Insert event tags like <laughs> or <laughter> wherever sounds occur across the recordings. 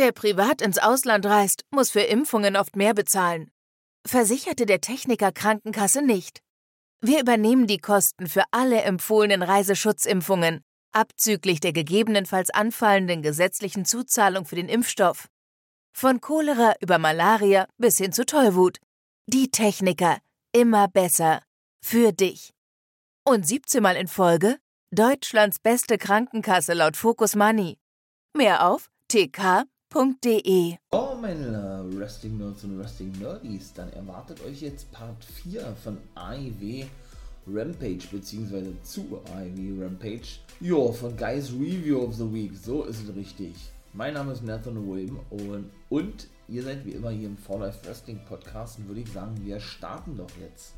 Wer privat ins Ausland reist, muss für Impfungen oft mehr bezahlen. Versicherte der Techniker Krankenkasse nicht. Wir übernehmen die Kosten für alle empfohlenen Reiseschutzimpfungen, abzüglich der gegebenenfalls anfallenden gesetzlichen Zuzahlung für den Impfstoff. Von Cholera über Malaria bis hin zu Tollwut. Die Techniker. Immer besser. Für dich. Und 17 Mal in Folge Deutschlands beste Krankenkasse laut Focus Money. Mehr auf tk.de. Oh, meine Wrestling Nerds und Wrestling Nerdies, dann erwartet euch jetzt Part 4 von AIW Rampage, beziehungsweise zu AIW Rampage. Jo, von Guys Review of the Week, so ist es richtig. Mein Name ist Nathan William und, und ihr seid wie immer hier im For Life Wrestling Podcast und würde ich sagen, wir starten doch jetzt.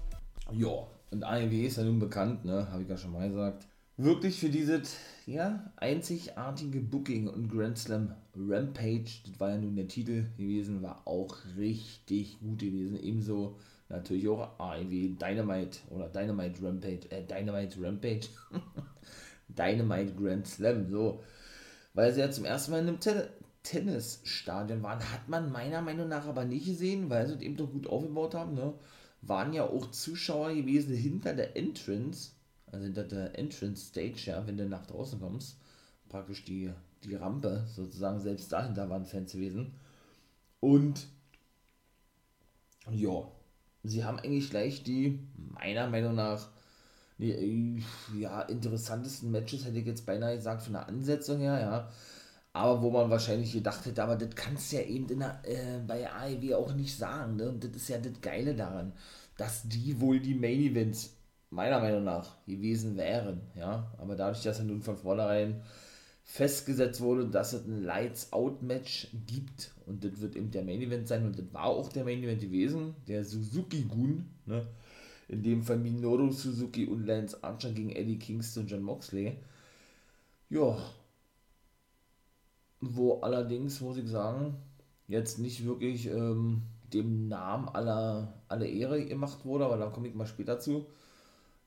Ja, und AEW ist ja nun bekannt, ne, habe ich ja schon mal gesagt. Wirklich für dieses, ja, einzigartige Booking und Grand Slam Rampage, das war ja nun der Titel gewesen, war auch richtig gut gewesen. Ebenso natürlich auch AEW Dynamite oder Dynamite Rampage, äh, Dynamite Rampage, <laughs> Dynamite Grand Slam, so weil sie ja zum ersten Mal in einem Ten Tennisstadion waren, hat man meiner Meinung nach aber nicht gesehen, weil sie es eben doch gut aufgebaut haben. Ne? Waren ja auch Zuschauer gewesen hinter der Entrance, also hinter der Entrance Stage, ja, wenn du nach draußen kommst. Praktisch die, die Rampe sozusagen, selbst dahinter waren Fans gewesen. Und ja, sie haben eigentlich gleich die, meiner Meinung nach, die ja, interessantesten Matches, hätte ich jetzt beinahe gesagt, von der Ansetzung her, ja. Aber wo man wahrscheinlich gedacht hätte, aber das kannst du ja eben der, äh, bei AEW auch nicht sagen. Ne? Und das ist ja das Geile daran, dass die wohl die Main Events meiner Meinung nach gewesen wären. Ja? Aber dadurch, dass er nun von vornherein festgesetzt wurde, dass es ein Lights-Out-Match gibt und das wird eben der Main Event sein und das war auch der Main Event gewesen, der Suzuki-Gun, ne? in dem Fall Minoru Suzuki und Lance Archer gegen Eddie Kingston und John Moxley. Ja. Wo allerdings, muss ich sagen, jetzt nicht wirklich ähm, dem Namen aller, aller Ehre gemacht wurde, aber da komme ich mal später zu.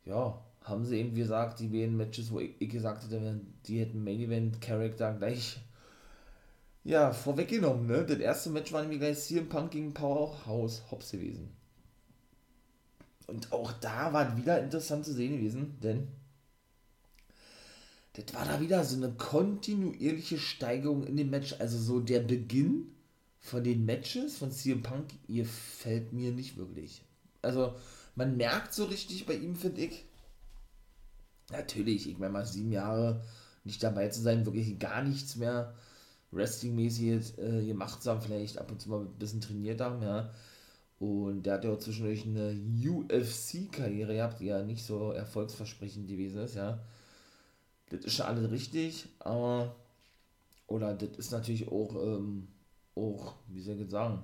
Ja, haben sie eben gesagt, die beiden Matches, wo ich, ich gesagt hätte, die hätten Main Event Charakter gleich ja, vorweggenommen, ne? Das erste Match war nämlich gleich CM Punk gegen Powerhouse Hobbs gewesen. Und auch da war wieder interessant zu sehen gewesen, denn das war da wieder so eine kontinuierliche Steigerung in dem Match. Also so der Beginn von den Matches von CM Punk, ihr fällt mir nicht wirklich. Also man merkt so richtig bei ihm, finde ich, natürlich, ich meine mal sieben Jahre nicht dabei zu sein, wirklich gar nichts mehr Wrestling-mäßig äh, gemacht haben, vielleicht ab und zu mal ein bisschen trainiert haben, ja. Und der hat ja auch zwischendurch eine UFC-Karriere gehabt, die ja nicht so erfolgsversprechend gewesen ist, ja. Das ist schon alles richtig, aber, oder das ist natürlich auch, ähm, auch, wie soll ich sagen,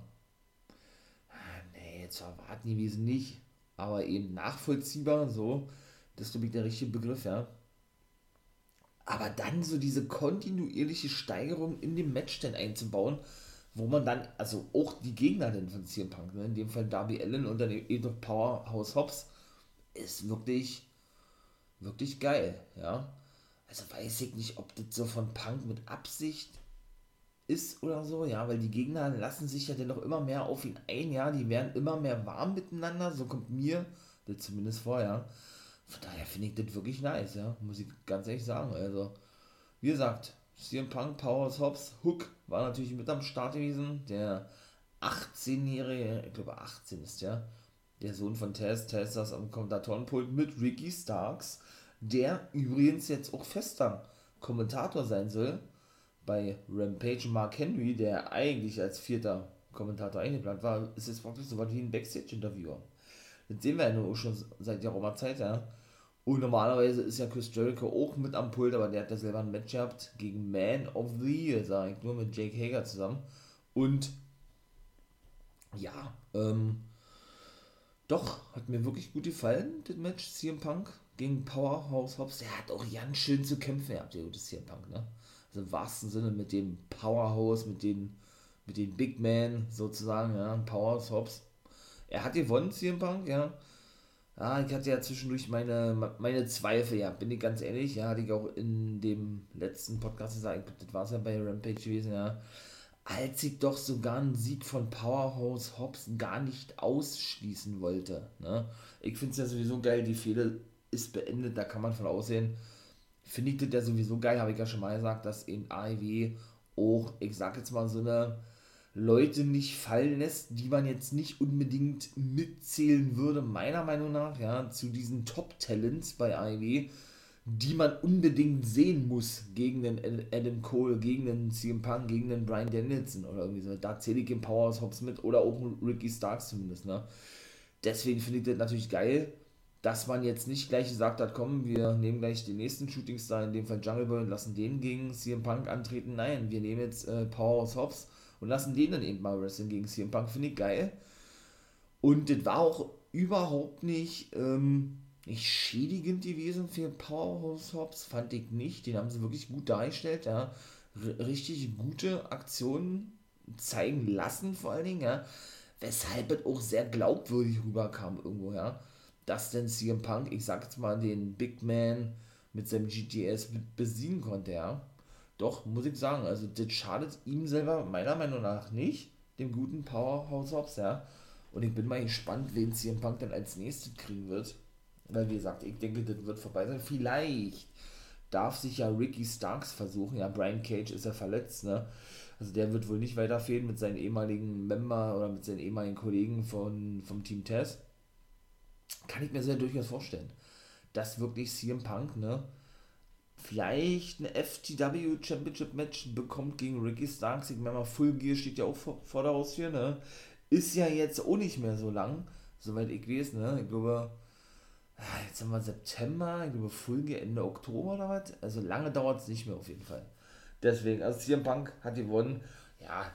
ah, nee, zu erwarten gewesen nicht, aber eben nachvollziehbar, so, das ist, der richtige Begriff, ja. Aber dann so diese kontinuierliche Steigerung in dem Match dann einzubauen, wo man dann, also auch die Gegner denn von CM Punk, ne, in dem Fall Darby Allen und dann eben noch Powerhouse Hobbs, ist wirklich, wirklich geil, ja. Also weiß ich nicht, ob das so von Punk mit Absicht ist oder so, ja, weil die Gegner lassen sich ja dann noch immer mehr auf ihn ein, ja, die werden immer mehr warm miteinander, so kommt mir das zumindest ja. Von daher finde ich das wirklich nice, ja, muss ich ganz ehrlich sagen, also, wie gesagt, CM Punk, Powers Hobbs, Hook war natürlich mit am Start gewesen. Der 18-jährige, ich glaube 18 ist der, der Sohn von Tess. Tess saß am Kommentatorenpult mit Ricky Starks, der übrigens jetzt auch fester Kommentator sein soll bei Rampage. Mark Henry, der eigentlich als vierter Kommentator eingeplant war, ist jetzt wirklich so was wie ein Backstage-Interviewer. Das sehen wir ja nur schon seit der Zeit, ja. Und normalerweise ist ja Chris Jericho auch mit am Pult, aber der hat ja selber ein Match gehabt gegen Man of the Year, sag ich, nur mit Jake Hager zusammen. Und ja, ähm, doch, hat mir wirklich gut gefallen, das Match CM Punk gegen Powerhouse Hobbs. Der hat auch ganz schön zu kämpfen gehabt, der gute CM Punk, ne? Also im wahrsten Sinne mit dem Powerhouse, mit den, mit den Big Man sozusagen, ja, Powerhouse Hobbs. Er hat gewonnen, CM Punk, ja ja, ich hatte ja zwischendurch meine, meine Zweifel, ja, bin ich ganz ehrlich, ja, hatte ich auch in dem letzten Podcast gesagt, das war es ja bei Rampage gewesen, ja. als ich doch sogar einen Sieg von Powerhouse Hobbs gar nicht ausschließen wollte. Ne? Ich finde es ja sowieso geil, die Fehde ist beendet, da kann man von aussehen. Finde ich das ja sowieso geil, habe ich ja schon mal gesagt, dass in AEW auch, ich sag jetzt mal, so eine Leute nicht fallen lässt, die man jetzt nicht unbedingt mitzählen würde, meiner Meinung nach, ja, zu diesen Top-Talents bei AEW die man unbedingt sehen muss gegen den Adam Cole, gegen den CM Punk, gegen den Brian Danielson oder irgendwie so. Da zähle ich den Powerhouse Hobbs mit oder auch Ricky Starks zumindest. Ne? Deswegen finde ich das natürlich geil, dass man jetzt nicht gleich gesagt hat, komm, wir nehmen gleich den nächsten Shooting Star, in dem Fall Jungle Boy, und lassen den gegen CM Punk antreten. Nein, wir nehmen jetzt äh, Powerhouse Hobbs und lassen den dann eben mal wrestling gegen CM Punk. Finde ich geil. Und das war auch überhaupt nicht. Ähm, nicht schädigend gewesen für Powerhouse Hobbs, fand ich nicht. Den haben sie wirklich gut dargestellt, ja. R richtig gute Aktionen zeigen lassen, vor allen Dingen, ja. Weshalb es auch sehr glaubwürdig rüberkam irgendwo, ja. Dass denn CM Punk, ich sag jetzt mal, den Big Man mit seinem GTS besiegen konnte, ja. Doch, muss ich sagen, also das schadet ihm selber meiner Meinung nach nicht, dem guten Powerhouse Hobbs, ja. Und ich bin mal gespannt, wen CM Punk dann als nächstes kriegen wird. Weil, wie gesagt, ich denke, das wird vorbei sein. Vielleicht darf sich ja Ricky Starks versuchen. Ja, Brian Cage ist ja verletzt, ne? Also der wird wohl nicht weiterfehlen mit seinen ehemaligen Member oder mit seinen ehemaligen Kollegen von, vom Team Test. Kann ich mir sehr durchaus vorstellen. Dass wirklich CM Punk, ne? Vielleicht eine FTW Championship Match bekommt gegen Ricky Starks. Ich meine mal, Full Gear steht ja auch vor, vor der Haustür, ne? Ist ja jetzt auch nicht mehr so lang, soweit ich weiß, ne? Ich glaube, Ah, jetzt haben wir September, ich glaube Folge Ende Oktober oder was. Also lange dauert es nicht mehr auf jeden Fall. Deswegen, also CM Punk hat gewonnen. Ja,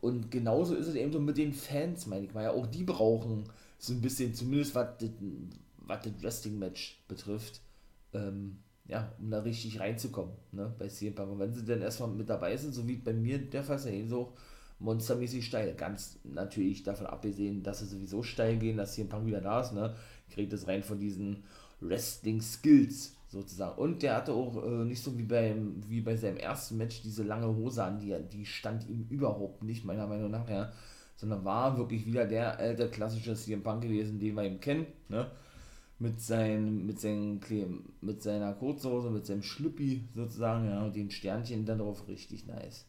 und genauso ist es eben so mit den Fans, meine ich mal. Ja, auch die brauchen so ein bisschen, zumindest was das, Wrestling-Match betrifft, ähm, ja, um da richtig reinzukommen, ne, bei CM Punk. Und wenn sie dann erstmal mit dabei sind, so wie bei mir der Fall ist, ja so monstermäßig steil. Ganz natürlich davon abgesehen, dass sie sowieso steil gehen, dass CM Punk wieder da ist, ne, kriegt es rein von diesen Wrestling-Skills sozusagen. Und der hatte auch äh, nicht so wie, beim, wie bei seinem ersten Match diese lange Hose an, die, die stand ihm überhaupt nicht, meiner Meinung nach, ja. Sondern war wirklich wieder der alte klassische CM Punk gewesen, den wir ihm kennen, ne? Mit, sein, mit, seinen, mit seiner Kurzhose, mit seinem Schlüppi sozusagen, ja, und den Sternchen dann drauf richtig nice.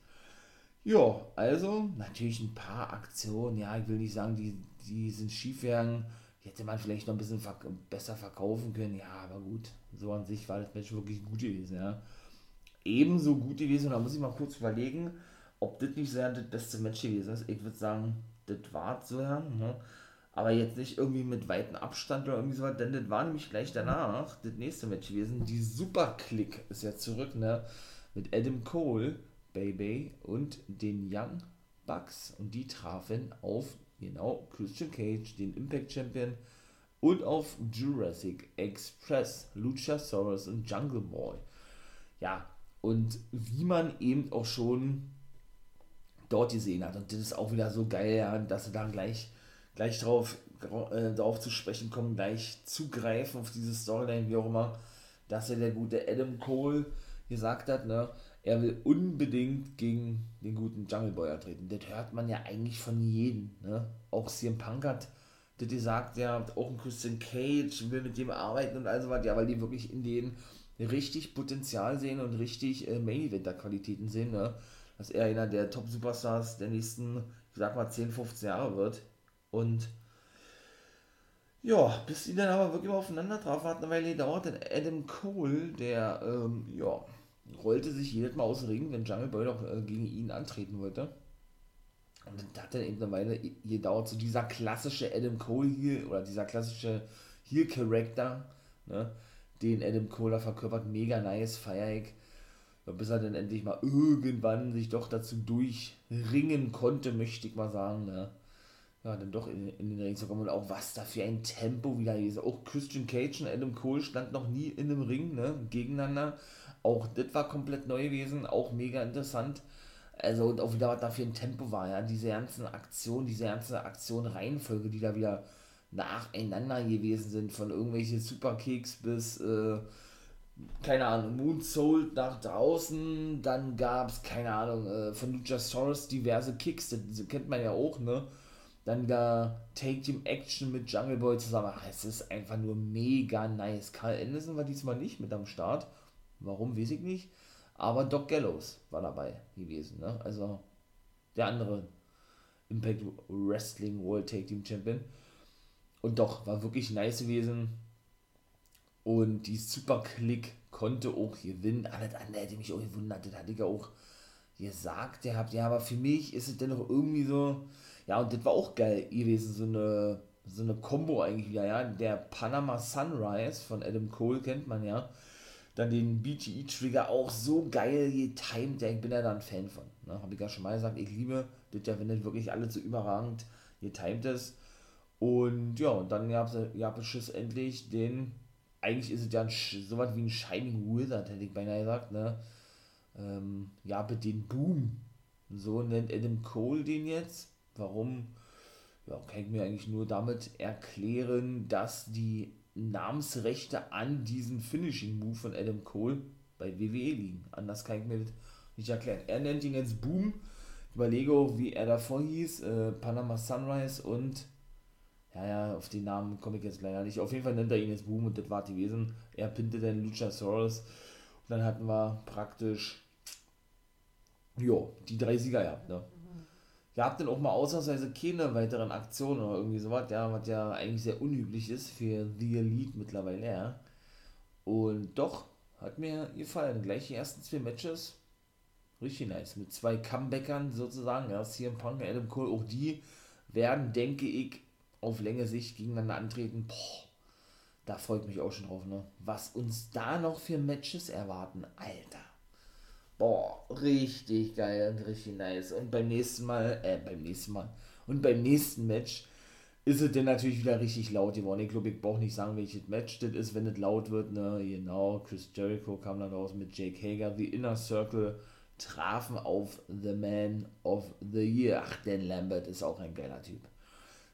Ja, also natürlich ein paar Aktionen, ja, ich will nicht sagen, die, die sind schiefgegangen, die hätte man vielleicht noch ein bisschen verk besser verkaufen können. Ja, aber gut, so an sich war das Match wirklich gut gewesen. Ja. Ebenso gut gewesen, da muss ich mal kurz überlegen, ob das nicht sehr das beste Match gewesen ist. Ich würde sagen, das war so, ja. Ne? Aber jetzt nicht irgendwie mit weitem Abstand oder irgendwie so, denn das war nämlich gleich danach das nächste Match gewesen. Die Super Click ist ja zurück, ne? Mit Adam Cole, Baby und den Young Bucks. Und die trafen auf Genau, Christian Cage, den Impact Champion und auf Jurassic Express, Luchasaurus und Jungle Boy. Ja, und wie man eben auch schon dort gesehen hat. Und das ist auch wieder so geil, ja, dass sie dann gleich, gleich drauf, äh, darauf zu sprechen kommen, gleich zugreifen auf diese Storyline, wie auch immer, dass ja der gute Adam Cole gesagt hat, ne, er will unbedingt gegen den guten Jungle Boy treten. Das hört man ja eigentlich von jedem. Ne? Auch CM Punk hat das gesagt, ja, auch ein Christian Cage will mit dem arbeiten und also was, ja, weil die wirklich in denen richtig Potenzial sehen und richtig äh, Main Eventer Qualitäten sehen, ne? Dass er einer der Top Superstars der nächsten, ich sag mal 10, 15 Jahre wird und ja, bis die dann aber wirklich aufeinander trafen, hat eine Weile gedauert, denn Adam Cole, der, ähm, ja, rollte sich jedes Mal aus dem Ring, wenn Jungle Boy doch äh, gegen ihn antreten wollte. Und dann hat er eben eine Weile gedauert, so dieser klassische Adam Cole hier, oder dieser klassische Heel-Charakter, ne, den Adam Cole da verkörpert, mega nice, feier ich. Bis er dann endlich mal irgendwann sich doch dazu durchringen konnte, möchte ich mal sagen, ne. Ja, dann doch in, in den Ring zu kommen und auch was da für ein Tempo wieder ist. Auch Christian Cage und Adam Cole stand noch nie in einem Ring, ne, gegeneinander. Auch das war komplett neu gewesen, auch mega interessant. Also und auch wieder, was da für ein Tempo war, ja, diese ganzen Aktionen, diese ganze Aktion Reihenfolge, die da wieder nacheinander gewesen sind, von irgendwelchen Superkicks bis, äh, keine Ahnung, Moonsault nach draußen, dann gab es, keine Ahnung, äh, von Luchasaurus diverse Kicks, das kennt man ja auch, ne? Dann da Take Team Action mit Jungle Boy zusammen. Ach, es ist einfach nur mega nice. Carl Anderson war diesmal nicht mit am Start. Warum, weiß ich nicht. Aber Doc Gallows war dabei gewesen, ne? Also der andere Impact Wrestling World Take Team Champion. Und doch, war wirklich nice gewesen. Und die Super Click konnte auch gewinnen. Alles andere hätte mich auch gewundert. Das hatte ich ja auch gesagt. Ihr habt ja, aber für mich ist es dennoch irgendwie so. Ja, und das war auch geil gewesen. So eine, so eine Combo eigentlich wieder. Ja, der Panama Sunrise von Adam Cole kennt man ja. Dann den BTE Trigger auch so geil getimed. Ja, ich bin ja da ein Fan von. Ne? Habe ich ja schon mal gesagt. Ich liebe das ja, wenn das wirklich alles so überragend getimed ist. Und ja, und dann gab es schlussendlich den eigentlich ist es ja ein, so was wie ein Shining Wizard, hätte ich beinahe gesagt, ne? Ähm, ja, mit den Boom. So nennt Adam Cole den jetzt. Warum? Ja, kann ich mir eigentlich nur damit erklären, dass die Namensrechte an diesen Finishing Move von Adam Cole bei WWE liegen. Anders kann ich mir das nicht erklären. Er nennt ihn jetzt Boom. Ich überlege auch, wie er davor hieß. Äh, Panama Sunrise und ja, ja, auf den Namen komme ich jetzt leider nicht. Auf jeden Fall nennt er ihn jetzt Boom und das war die Wesen. Er pinte den Luchasaurus. Und dann hatten wir praktisch, jo, die drei Sieger gehabt, ne? Ihr habt dann auch mal ausnahmsweise keine weiteren Aktionen oder irgendwie sowas, ja, was ja eigentlich sehr unüblich ist für The Elite mittlerweile, ja. Und doch, hat mir gefallen. Gleich die ersten zwei Matches, richtig nice. Mit zwei Comebackern sozusagen, ja, CM Punk und Adam Cole, auch die werden, denke ich, auf Länge Sicht gegeneinander antreten, boah, da freut mich auch schon drauf, ne? Was uns da noch für Matches erwarten, Alter. Boah, richtig geil und richtig nice. Und beim nächsten Mal, äh, beim nächsten Mal. Und beim nächsten Match ist es dann natürlich wieder richtig laut geworden. Ich glaube, ich brauche nicht sagen, welches Match das ist, wenn es laut wird, ne? Genau, Chris Jericho kam dann raus mit Jake Hager. The Inner Circle trafen auf The Man of the Year. Ach, Dan Lambert ist auch ein geiler Typ.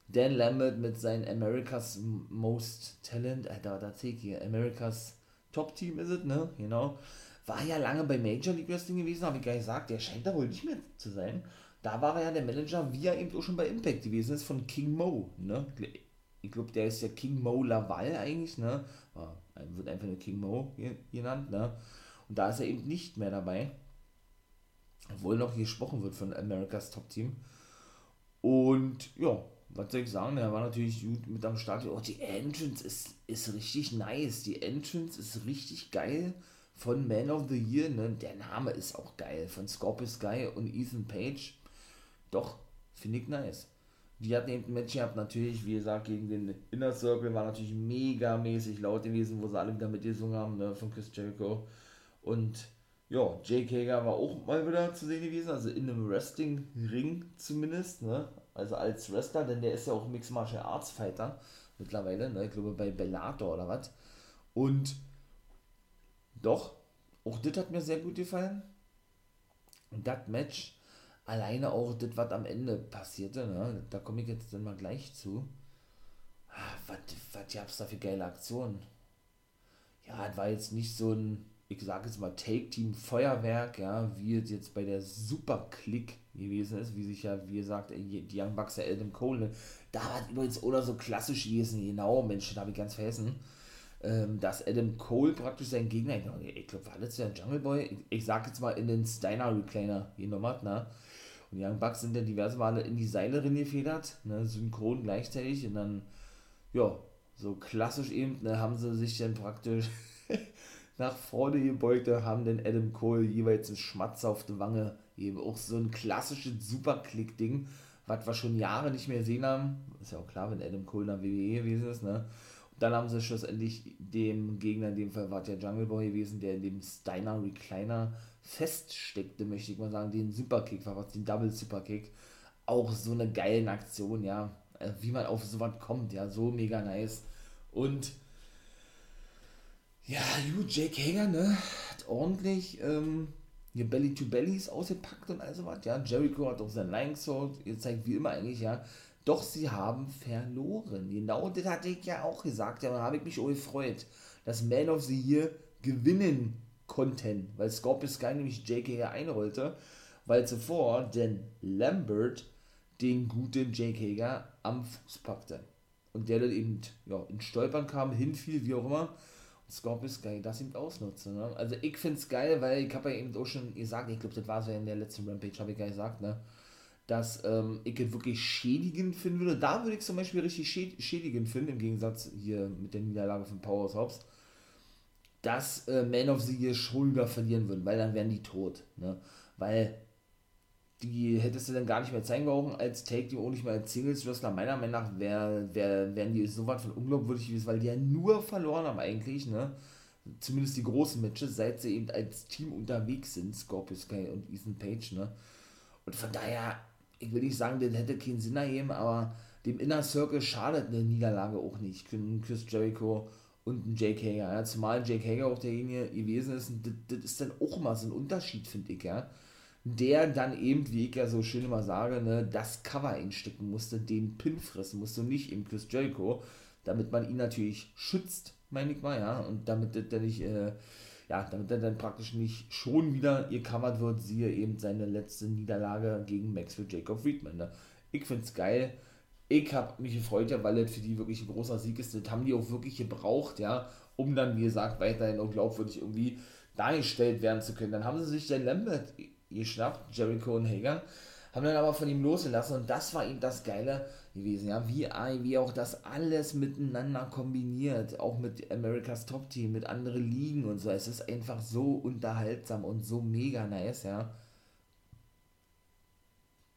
Dan Lambert mit seinem America's Most Talent, äh, da, zählt hier, America's Top Team ist es, ne? Genau. War ja lange bei Major League Wrestling gewesen, habe ich gar nicht gesagt. Der scheint da wohl nicht mehr zu sein. Da war er ja der Manager, wie er eben auch schon bei Impact gewesen ist, von King Mo, ne? Ich glaube, der ist ja King Mo Laval eigentlich, ne? Wird einfach nur King Mo genannt, ne? Und da ist er eben nicht mehr dabei. Obwohl noch gesprochen wird von America's Top Team. Und ja, was soll ich sagen, er war natürlich gut mit am Start. Oh, die Entrance ist, ist richtig nice. Die Entrance ist richtig geil von Man of the Year. Ne? Der Name ist auch geil. Von Scorpio Sky und Ethan Page. Doch, finde ich nice. Die hatten eben ein Match gehabt, natürlich, wie gesagt, gegen den Inner Circle, war natürlich mega mäßig laut gewesen, wo sie alle wieder mitgesungen haben, ne, von Chris Jericho. Und ja, Jake Hager war auch mal wieder zu sehen gewesen, also in einem Wrestling-Ring zumindest, ne? Also als Wrestler, denn der ist ja auch Mixed Martial Arts Fighter mittlerweile, ne? Ich glaube bei Bellator oder was. Und doch, auch das hat mir sehr gut gefallen. Und das Match, alleine auch das, was am Ende passierte, ne? Da komme ich jetzt dann mal gleich zu. Ah, was, was gab's da für geile Aktionen? Ja, es war jetzt nicht so ein ich sage jetzt mal Take-Team Feuerwerk, ja, wie es jetzt bei der Super Click gewesen ist, wie sich ja, wie gesagt, die Young Bucks, der Adam Cole, ne, da war übrigens oder so klassisch gewesen, genau, Mensch, da habe ich ganz vergessen, ähm, dass Adam Cole praktisch sein Gegner, ich glaube, war das ja Jungle Boy, ich, ich sage jetzt mal in den Steiner Recliner genommen hat, ne, und die Young Bucks sind dann diverse Male in die Seile gefedert, ne, synchron gleichzeitig und dann, ja, so klassisch eben, ne, haben sie sich dann praktisch <laughs> nach vorne gebeugt haben den Adam Cole jeweils einen Schmatz auf die Wange. Eben auch so ein klassisches Superklick-Ding, was wir schon Jahre nicht mehr gesehen haben. Ist ja auch klar, wenn Adam Cole in WWE gewesen ist, ne? Und dann haben sie schlussendlich dem Gegner, in dem Fall war der Jungle Boy gewesen, der in dem Steiner Recliner feststeckte, möchte ich mal sagen, den Superkick war, was den Double Superkick. Auch so eine geile Aktion, ja. Äh, wie man auf sowas kommt, ja, so mega nice. Und ja, gut, Jake Hager, ne, hat ordentlich ähm, hier Belly to Bellies ausgepackt und all so was, ja. Jericho hat auch sein Lying Sword gezeigt, wie immer eigentlich, ja. Doch sie haben verloren. Genau das hatte ich ja auch gesagt, ja, da habe ich mich auch gefreut, dass Man of the Year gewinnen konnten, weil Scorpio Sky nämlich JK einrollte, weil zuvor denn Lambert den guten Jake Hager am Fuß packte. Und der dann eben ja, in Stolpern kam, hinfiel, wie auch immer. Und Scorpio Sky das eben ausnutzte. Ne? Also ich finde es geil, weil ich habe ja eben auch schon gesagt, ich glaube, das war so in der letzten Rampage, habe ich ja gesagt, ne? dass ähm, ich es wirklich schädigend finden würde. Da würde ich zum Beispiel richtig schädigend finden, im Gegensatz hier mit der Niederlage von Powerhouse Hobbs, dass äh, Man of the Year schon wieder verlieren würden, weil dann wären die tot. Ne? Weil die hättest du dann gar nicht mehr zeigen brauchen als Take, die auch nicht mehr als Singles Wrestler. Meiner Meinung nach wär, wär, wären die so weit von unglaubwürdig gewesen, weil die ja nur verloren haben eigentlich, ne? Zumindest die großen Matches, seit sie eben als Team unterwegs sind, Scorpio Sky und Ethan Page, ne? Und von daher ich will nicht sagen, das hätte keinen Sinn ergeben, aber dem Inner Circle schadet eine Niederlage auch nicht. Chris Jericho und ein Jake Hager. Ja. Zumal Jake Hager auch derjenige gewesen ist, das, das ist dann auch mal so ein Unterschied, finde ich, ja. Der dann eben, wie ich ja so schön immer sage, ne, das Cover einstecken musste, den Pin fressen musste nicht eben Chris Jericho, damit man ihn natürlich schützt, meine ich mal, ja. Und damit der nicht. Äh, ja, damit er dann praktisch nicht schon wieder gecovert wird, siehe eben seine letzte Niederlage gegen Maxwell Jacob Friedman. Ne? Ich finde es geil. Ich habe mich gefreut, ja, weil das für die wirklich ein großer Sieg ist. Das haben die auch wirklich gebraucht, ja, um dann, wie gesagt, weiterhin auch glaubwürdig irgendwie dargestellt werden zu können. Dann haben sie sich den Lambert geschnappt, Jericho und Hager, haben dann aber von ihm losgelassen und das war eben das Geile gewesen, ja, wie, wie auch das alles miteinander kombiniert, auch mit America's Top Team, mit anderen Ligen und so, es ist einfach so unterhaltsam und so mega nice, ja.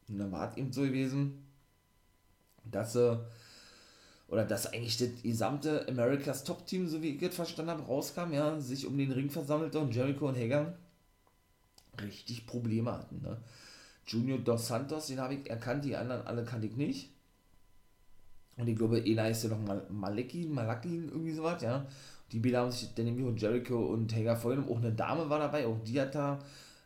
Und dann war es eben so gewesen, dass sie, oder dass eigentlich das gesamte America's Top Team, so wie ich es verstanden habe, rauskam, ja, sich um den Ring versammelte und Jericho und Hager richtig Probleme hatten, ne. Junior Dos Santos, den habe ich erkannt, die anderen alle kannte ich nicht. Und ich glaube, Ela ist ja noch Mal Maleki, Malaki, irgendwie sowas, ja. Die Bilder haben sich dann nämlich und Jericho und Hager vorhin, auch eine Dame war dabei, auch die hat da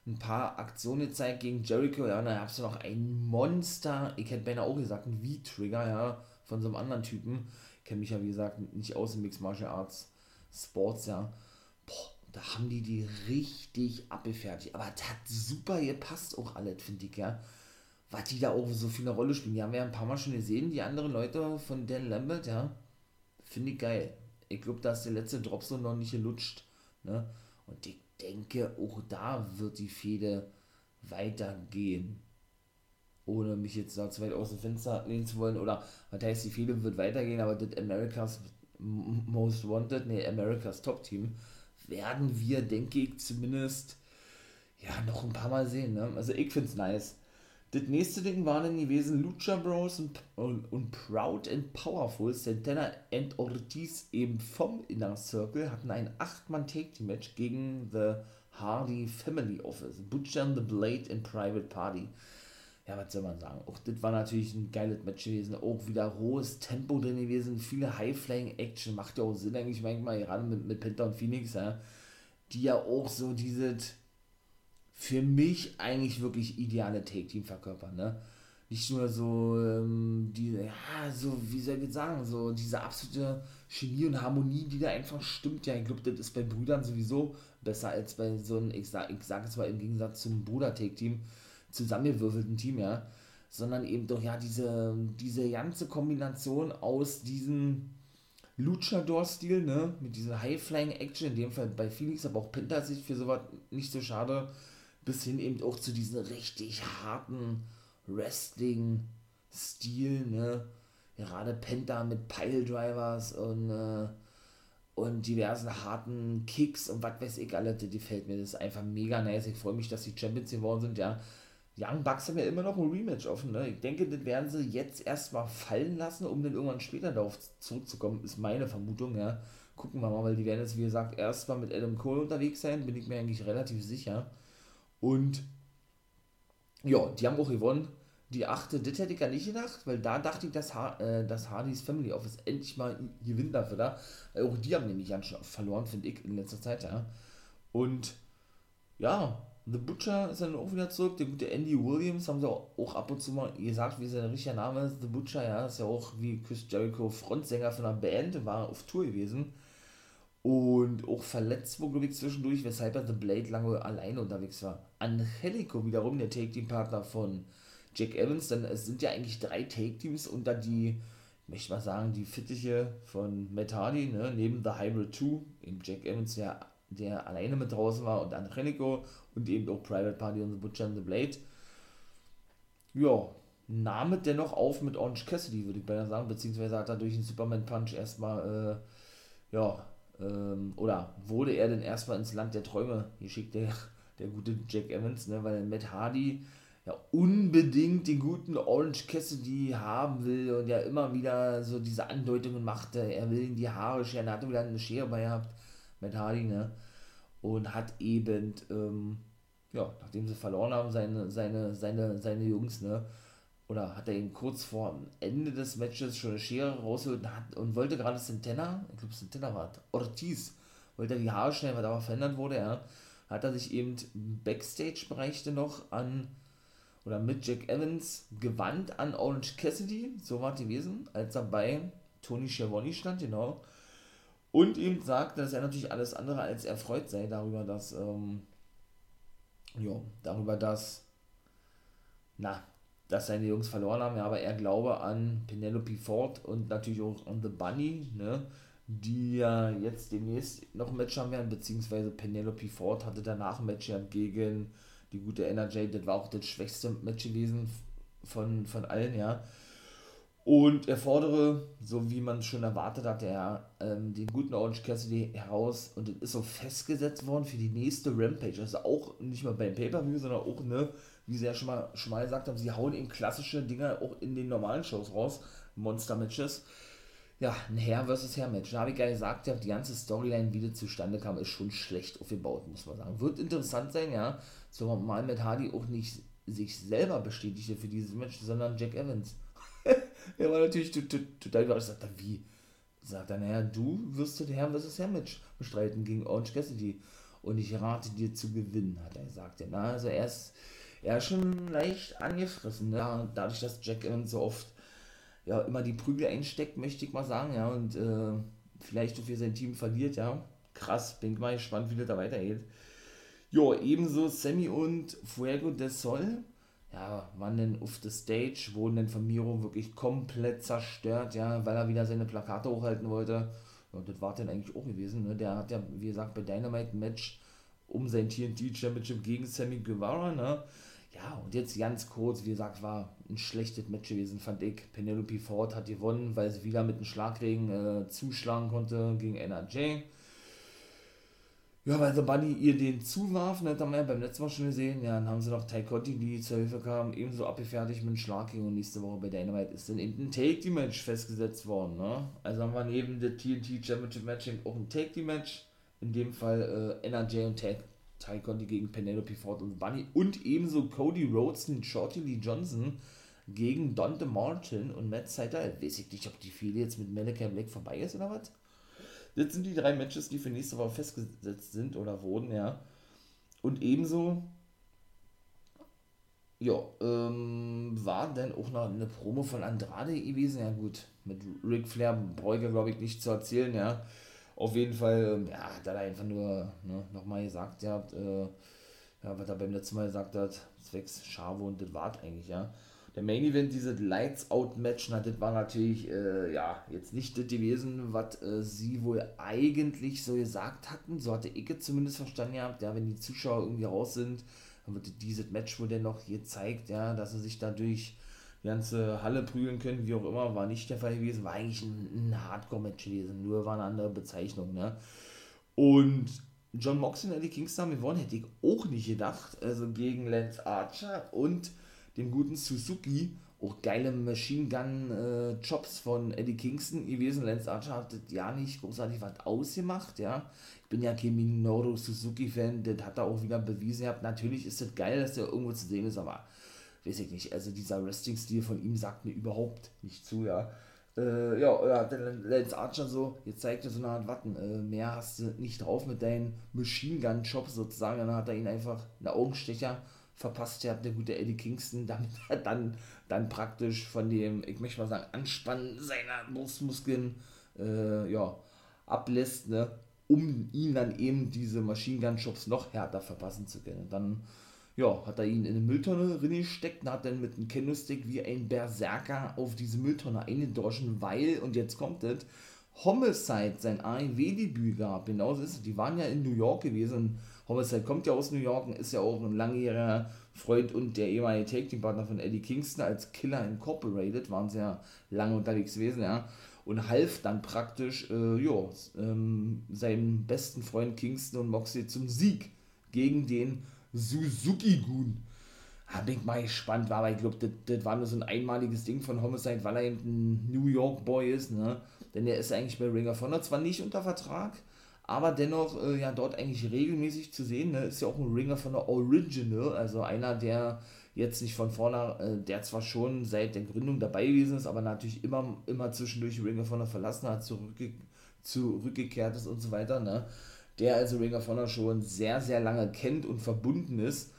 ein paar Aktionen gezeigt gegen Jericho, ja, und dann gab du noch ein Monster, ich hätte beinahe auch gesagt, ein V-Trigger, ja, von so einem anderen Typen. Ich kenne mich ja, wie gesagt, nicht aus im Mixed Martial Arts Sports, ja. Da haben die die richtig abgefertigt. Aber das hat super gepasst auch alles, finde ich, ja was die da auch so viel eine Rolle spielen. Die haben wir ja ein paar Mal schon gesehen, die anderen Leute von Dan Lambert, ja. Finde ich geil. Ich glaube, da ist der letzte Drop so noch nicht gelutscht. Ne? Und ich denke, auch da wird die Fehde weitergehen. Ohne mich jetzt da zu weit aus dem Fenster lehnen zu wollen. Oder was heißt, die Fehde wird weitergehen, aber das America's Most Wanted, nee, America's Top Team, werden wir, denke ich, zumindest ja noch ein paar Mal sehen. Ne? Also ich finde es nice. Das nächste Ding war dann gewesen Lucha Bros und, und, und Proud and Powerful. Santana and Ortiz eben vom Inner Circle hatten ein 8-Mann-Take-Team-Match gegen The Hardy Family Office. Butcher and the Blade in Private Party. Ja, was soll man sagen? Auch das war natürlich ein geiles Match gewesen. Auch wieder hohes Tempo drin gewesen. Viele High-Flying-Action. Macht ja auch Sinn eigentlich manchmal, gerade mit, mit Penta und Phoenix, ja. Die ja auch so dieses für mich eigentlich wirklich ideale Take-Team verkörpern, ne? Nicht nur so, ähm, die, ja, so, wie soll ich sagen, so diese absolute Chemie und Harmonie, die da einfach stimmt. Ja, ich glaube, das ist bei Brüdern sowieso besser als bei so einem, ich sag, ich sag es mal im Gegensatz zum Bruder-Take-Team, zusammengewürfelten Team, ja. Sondern eben doch, ja, diese, diese ganze Kombination aus diesem Luchador-Stil, ne, mit dieser High-Flying-Action, in dem Fall bei Phoenix, aber auch Penta sich für sowas nicht so schade bis hin eben auch zu diesem richtig harten Wrestling-Stil, ne? Gerade Penta mit Piledrivers und, äh, und diversen harten Kicks und was weiß ich alles, die fällt mir. Das ist einfach mega nice. Ich freue mich, dass die Champions geworden sind, ja. Young Bucks haben ja immer noch ein Rematch offen, ne? Ich denke, das werden sie jetzt erstmal fallen lassen, um dann irgendwann später darauf zurückzukommen, ist meine Vermutung, ja. Gucken wir mal, weil die werden jetzt, wie gesagt, erstmal mit Adam Cole unterwegs sein, bin ich mir eigentlich relativ sicher. Und ja, die haben auch gewonnen. Die achte, das hätte ich gar nicht gedacht, weil da dachte ich, dass, ha äh, dass Hardys Family Office endlich mal gewinnt dafür da. Auch die haben nämlich ganz schön verloren, finde ich, in letzter Zeit, ja. Und ja, The Butcher ist dann auch wieder zurück. Der gute Andy Williams haben sie auch, ab und zu mal gesagt, wie sein richtiger Name ist. The Butcher, ja, ist ja auch wie Chris Jericho Frontsänger von einer Band, war auf Tour gewesen. und auch verletzt wurde, glaube ich, zwischendurch, weshalb er The Blade lange alleine unterwegs war. Angelico wiederum, der Take-Team-Partner von Jack Evans, denn es sind ja eigentlich drei Take-Teams unter die, ich möchte mal sagen, die Fittiche von Matt Hardy, ne, neben The Hybrid 2, eben Jack Evans, der, der alleine mit draußen war, und Angelico und eben auch Private Party und The Butcher and The Blade. Ja, nahm es dennoch auf mit Orange Cassidy, würde ich beinahe sagen, beziehungsweise hat er durch den Superman Punch erstmal, äh, ja, ähm, oder wurde er denn erstmal ins Land der Träume geschickt, der, der gute Jack Evans, ne, weil Matt Hardy ja unbedingt den guten Orange Cassidy haben will und ja immer wieder so diese Andeutungen machte, er will ihm die Haare scheren, er hatte wieder eine Schere bei gehabt, Matt Hardy, ne, und hat eben, ähm, ja, nachdem sie verloren haben, seine, seine, seine, seine Jungs, ne, oder hat er ihn kurz vor Ende des Matches schon eine Schere rausgeholt und, hat, und wollte gerade Santana, ich glaube Santana war Ortiz, wollte er die Haare schneiden, was aber verändert wurde, ja, hat er sich eben im Backstage-Bereich noch an, oder mit Jack Evans gewandt an Orange Cassidy, so war es gewesen, als er bei Tony Schiavone stand, genau, und ihm sagt, dass er natürlich alles andere als erfreut sei darüber, dass, ähm, ja, darüber, dass, na, dass seine Jungs verloren haben, ja, aber er glaube an Penelope Ford und natürlich auch an The Bunny, ne, die ja jetzt demnächst noch ein Match haben werden, beziehungsweise Penelope Ford hatte danach ein Match gegen die gute NRJ, das war auch das schwächste Match gewesen von, von allen, ja. Und er fordere, so wie man schon erwartet hatte, er ähm, den guten Orange Cassidy heraus und das ist so festgesetzt worden für die nächste Rampage. Also auch nicht mal beim Pay-Per-View, sondern auch, ne, wie sie ja schon mal, schon mal gesagt haben, sie hauen eben klassische Dinger auch in den normalen Shows raus, Monster-Matches. Ja, ein Herr versus Herr-Match. Da habe ich ja gesagt, ja, die ganze Storyline, wie das zustande kam, ist schon schlecht aufgebaut, muss man sagen. Wird interessant sein, ja, zumal mit Hardy auch nicht sich selber bestätigte für dieses Match, sondern Jack Evans er war natürlich total überrascht. Sagt er, wie? Sagt er, naja, du wirst den Herrn vs. Herr-Match bestreiten gegen Orange Cassidy. Und ich rate dir zu gewinnen, hat er gesagt. Na, also er ist, er ist schon leicht angefressen. Ne? Dadurch, dass Jack Evans so oft ja, immer die Prügel einsteckt, möchte ich mal sagen. Ja, und äh, vielleicht für sein Team verliert. Ja, krass. Bin mal gespannt, wie das da weitergeht. Ja, ebenso Sammy und Fuego del Sol ja, waren dann auf der Stage, wurden dann von Miro wirklich komplett zerstört, ja, weil er wieder seine Plakate hochhalten wollte. Ja, das war dann eigentlich auch gewesen. Ne? Der hat ja, wie gesagt, bei Dynamite ein Match um sein TNT Championship gegen Sammy Guevara, ne? Ja, und jetzt ganz kurz, wie gesagt, war ein schlechtes Match gewesen, fand ich. Penelope Ford hat gewonnen, weil sie wieder mit einem Schlagregen äh, zuschlagen konnte gegen NRJ. Ja, weil The Bunny ihr den zuwarf, das haben wir ja beim letzten Mal schon gesehen. Ja, dann haben sie noch Ty Conti, die zur Hilfe kam, ebenso abgefertigt mit einem Schlag und nächste Woche bei Dynamite ist dann eben ein Take-Team-Match festgesetzt worden. Ne? Also haben wir neben der TNT Championship Match eben auch ein Take-Team-Match. In dem Fall äh, NRJ und Ty Conti gegen Penelope Ford und Bunny und ebenso Cody Rhodes und Shorty Lee Johnson gegen Dante Martin und Matt Seidel. Weiß ich nicht, ob die viele jetzt mit Malachi Black vorbei ist oder was? Das sind die drei Matches, die für nächste Woche festgesetzt sind oder wurden, ja. Und ebenso, ja, ähm, war dann auch noch eine Promo von Andrade gewesen. Ja, gut, mit Ric Flair bräuchte, glaube ich, nicht zu erzählen, ja. Auf jeden Fall, ähm, ja, hat er einfach nur ne, nochmal gesagt, ja, äh, ja, was er beim letzten Mal gesagt hat, zwecks Schavo und das war eigentlich, ja der Main Event, dieses Lights Out Match, na, das war natürlich, äh, ja, jetzt nicht das gewesen, was äh, sie wohl eigentlich so gesagt hatten. So hatte ich es zumindest verstanden gehabt, ja, wenn die Zuschauer irgendwie raus sind, dann wird dieses Match wohl dennoch gezeigt, ja, dass sie sich dadurch die ganze Halle prügeln können, wie auch immer, war nicht der Fall gewesen, war eigentlich ein, ein Hardcore-Match gewesen, nur war eine andere Bezeichnung, ne. Und John Moxley und Eddie Kingston gewonnen, hätte ich auch nicht gedacht, also gegen Lance Archer und dem guten Suzuki. Auch geile Machine Gun äh, Jobs von Eddie Kingston gewesen. Lance Archer hat das ja nicht großartig was ausgemacht, ja. Ich bin ja kein Minoru Suzuki Fan, das hat er auch wieder bewiesen gehabt. Natürlich ist das geil, dass der irgendwo zu sehen ist, aber weiß ich nicht. Also dieser Wrestling-Stil von ihm sagt mir überhaupt nicht zu, ja. Äh, ja, hat Lance Archer so, jetzt zeigt er so eine Art Watten. Äh, mehr hast du nicht drauf mit deinen Machine Gun Jobs sozusagen. Dann hat er ihn einfach einen Augenstecher verpasst hat, der gute Eddie Kingston, <laughs> damit er dann, dann praktisch von dem, ich möchte mal sagen, Anspannen seiner Brustmuskeln äh, ja, ablässt, ne? um ihn dann eben diese Machine Gun Shops noch härter verpassen zu können. dann ja, hat er ihn in eine Mülltonne reingesteckt und hat dann mit einem Candlestick wie ein Berserker auf diese Mülltonne eingedroschen, weil, und jetzt kommt es, Homicide sein AEW-Debüt gab. Genauso ist es. Die waren ja in New York gewesen. Homicide kommt ja aus New York und ist ja auch ein langjähriger Freund und der ehemalige Take-Team-Partner von Eddie Kingston als Killer Incorporated. Waren sie ja lange unterwegs gewesen, ja. Und half dann praktisch, äh, ja, ähm, seinem besten Freund Kingston und Moxley zum Sieg gegen den Suzuki-Gun. Da bin ich mal gespannt, war, aber ich glaube, das, das war nur so ein einmaliges Ding von Homicide, weil er eben ein New York Boy ist, ne? Denn er ist eigentlich bei Ring of Honor zwar nicht unter Vertrag, aber dennoch äh, ja dort eigentlich regelmäßig zu sehen, ne? Ist ja auch ein Ring of Honor Original, also einer, der jetzt nicht von vorne, äh, der zwar schon seit der Gründung dabei gewesen ist, aber natürlich immer, immer zwischendurch Ring of Honor verlassen hat, zurückge zurückgekehrt ist und so weiter, ne? Der also Ring of Honor schon sehr, sehr lange kennt und verbunden ist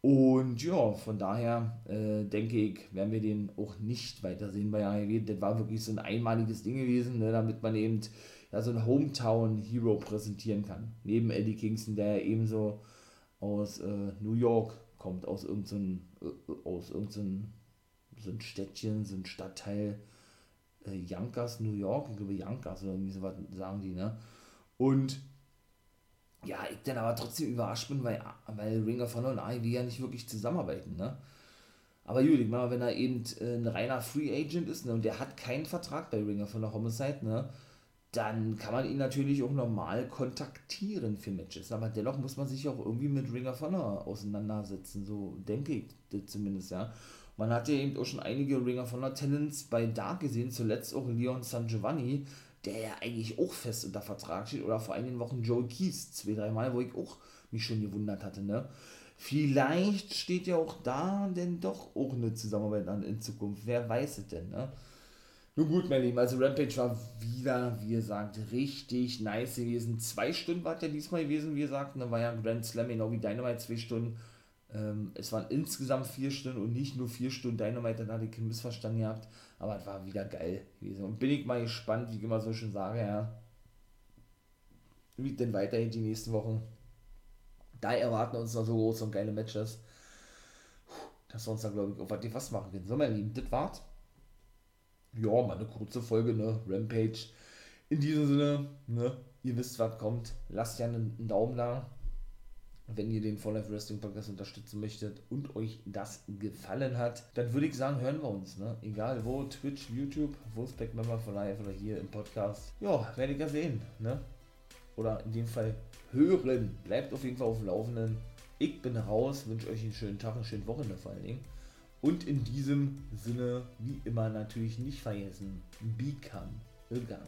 und ja, von daher äh, denke ich, werden wir den auch nicht weitersehen bei AEW. Das war wirklich so ein einmaliges Ding gewesen, ne, damit man eben ja, so einen Hometown-Hero präsentieren kann. Neben Eddie Kingston, der ebenso aus äh, New York kommt, aus irgendeinem äh, aus irgendeinem so ein Städtchen, so ein Stadtteil äh, Yonkers, New York, ich glaube Yonkers oder irgendwie sowas sagen die, ne? Und ja, ich dann aber trotzdem überrascht bin, weil, weil Ring of Honor und AEW ja nicht wirklich zusammenarbeiten, ne? Aber gut, ich meine, wenn er eben äh, ein reiner Free Agent ist, ne, und der hat keinen Vertrag bei Ring of Honor Homicide, ne, dann kann man ihn natürlich auch normal kontaktieren für Matches. Aber dennoch muss man sich auch irgendwie mit Ring of Honor auseinandersetzen, so denke ich zumindest, ja. Man hat ja eben auch schon einige Ring of Honor Talents bei Dark gesehen, zuletzt auch Leon San Giovanni, der ja eigentlich auch fest unter Vertrag steht, oder vor einigen Wochen Joe Keys, zwei, dreimal, wo ich auch mich schon gewundert hatte, ne? Vielleicht steht ja auch da denn doch auch eine Zusammenarbeit an in Zukunft. Wer weiß es denn, ne? Nun gut, mein Lieben, also Rampage war wieder, wie gesagt, richtig nice gewesen. Zwei Stunden war es ja diesmal gewesen, wie gesagt. Da war ja Grand Slam genau wie Dynamite zwei Stunden. Ähm, es waren insgesamt vier Stunden und nicht nur vier Stunden Dynamite, dann hatte ich missverstanden gehabt. Aber es war wieder geil gewesen. Und bin ich mal gespannt, wie ich immer so schön sage, ja. Wie denn weiterhin die nächsten Wochen. Da erwarten uns noch so große und geile Matches. Dass wir uns da, glaube ich, auf was was machen können. So, mein Lieben, das war's. Ja, mal eine kurze Folge, ne? Rampage. In diesem Sinne, ne? Ihr wisst, was kommt. Lasst ja einen, einen Daumen da wenn ihr den For Life Wrestling Podcast unterstützen möchtet und euch das gefallen hat, dann würde ich sagen, hören wir uns. Ne? Egal wo, Twitch, YouTube, Wolfpack Member for Life oder hier im Podcast. Ja, werde ich ja sehen. Ne? Oder in dem Fall hören. Bleibt auf jeden Fall auf dem Laufenden. Ich bin raus, wünsche euch einen schönen Tag, eine schöne Woche vor allen Dingen. Und in diesem Sinne, wie immer, natürlich nicht vergessen, become a gun.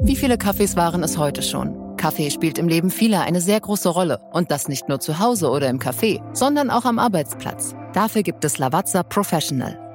Wie viele Kaffees waren es heute schon? Kaffee spielt im Leben vieler eine sehr große Rolle. Und das nicht nur zu Hause oder im Café, sondern auch am Arbeitsplatz. Dafür gibt es Lavazza Professional.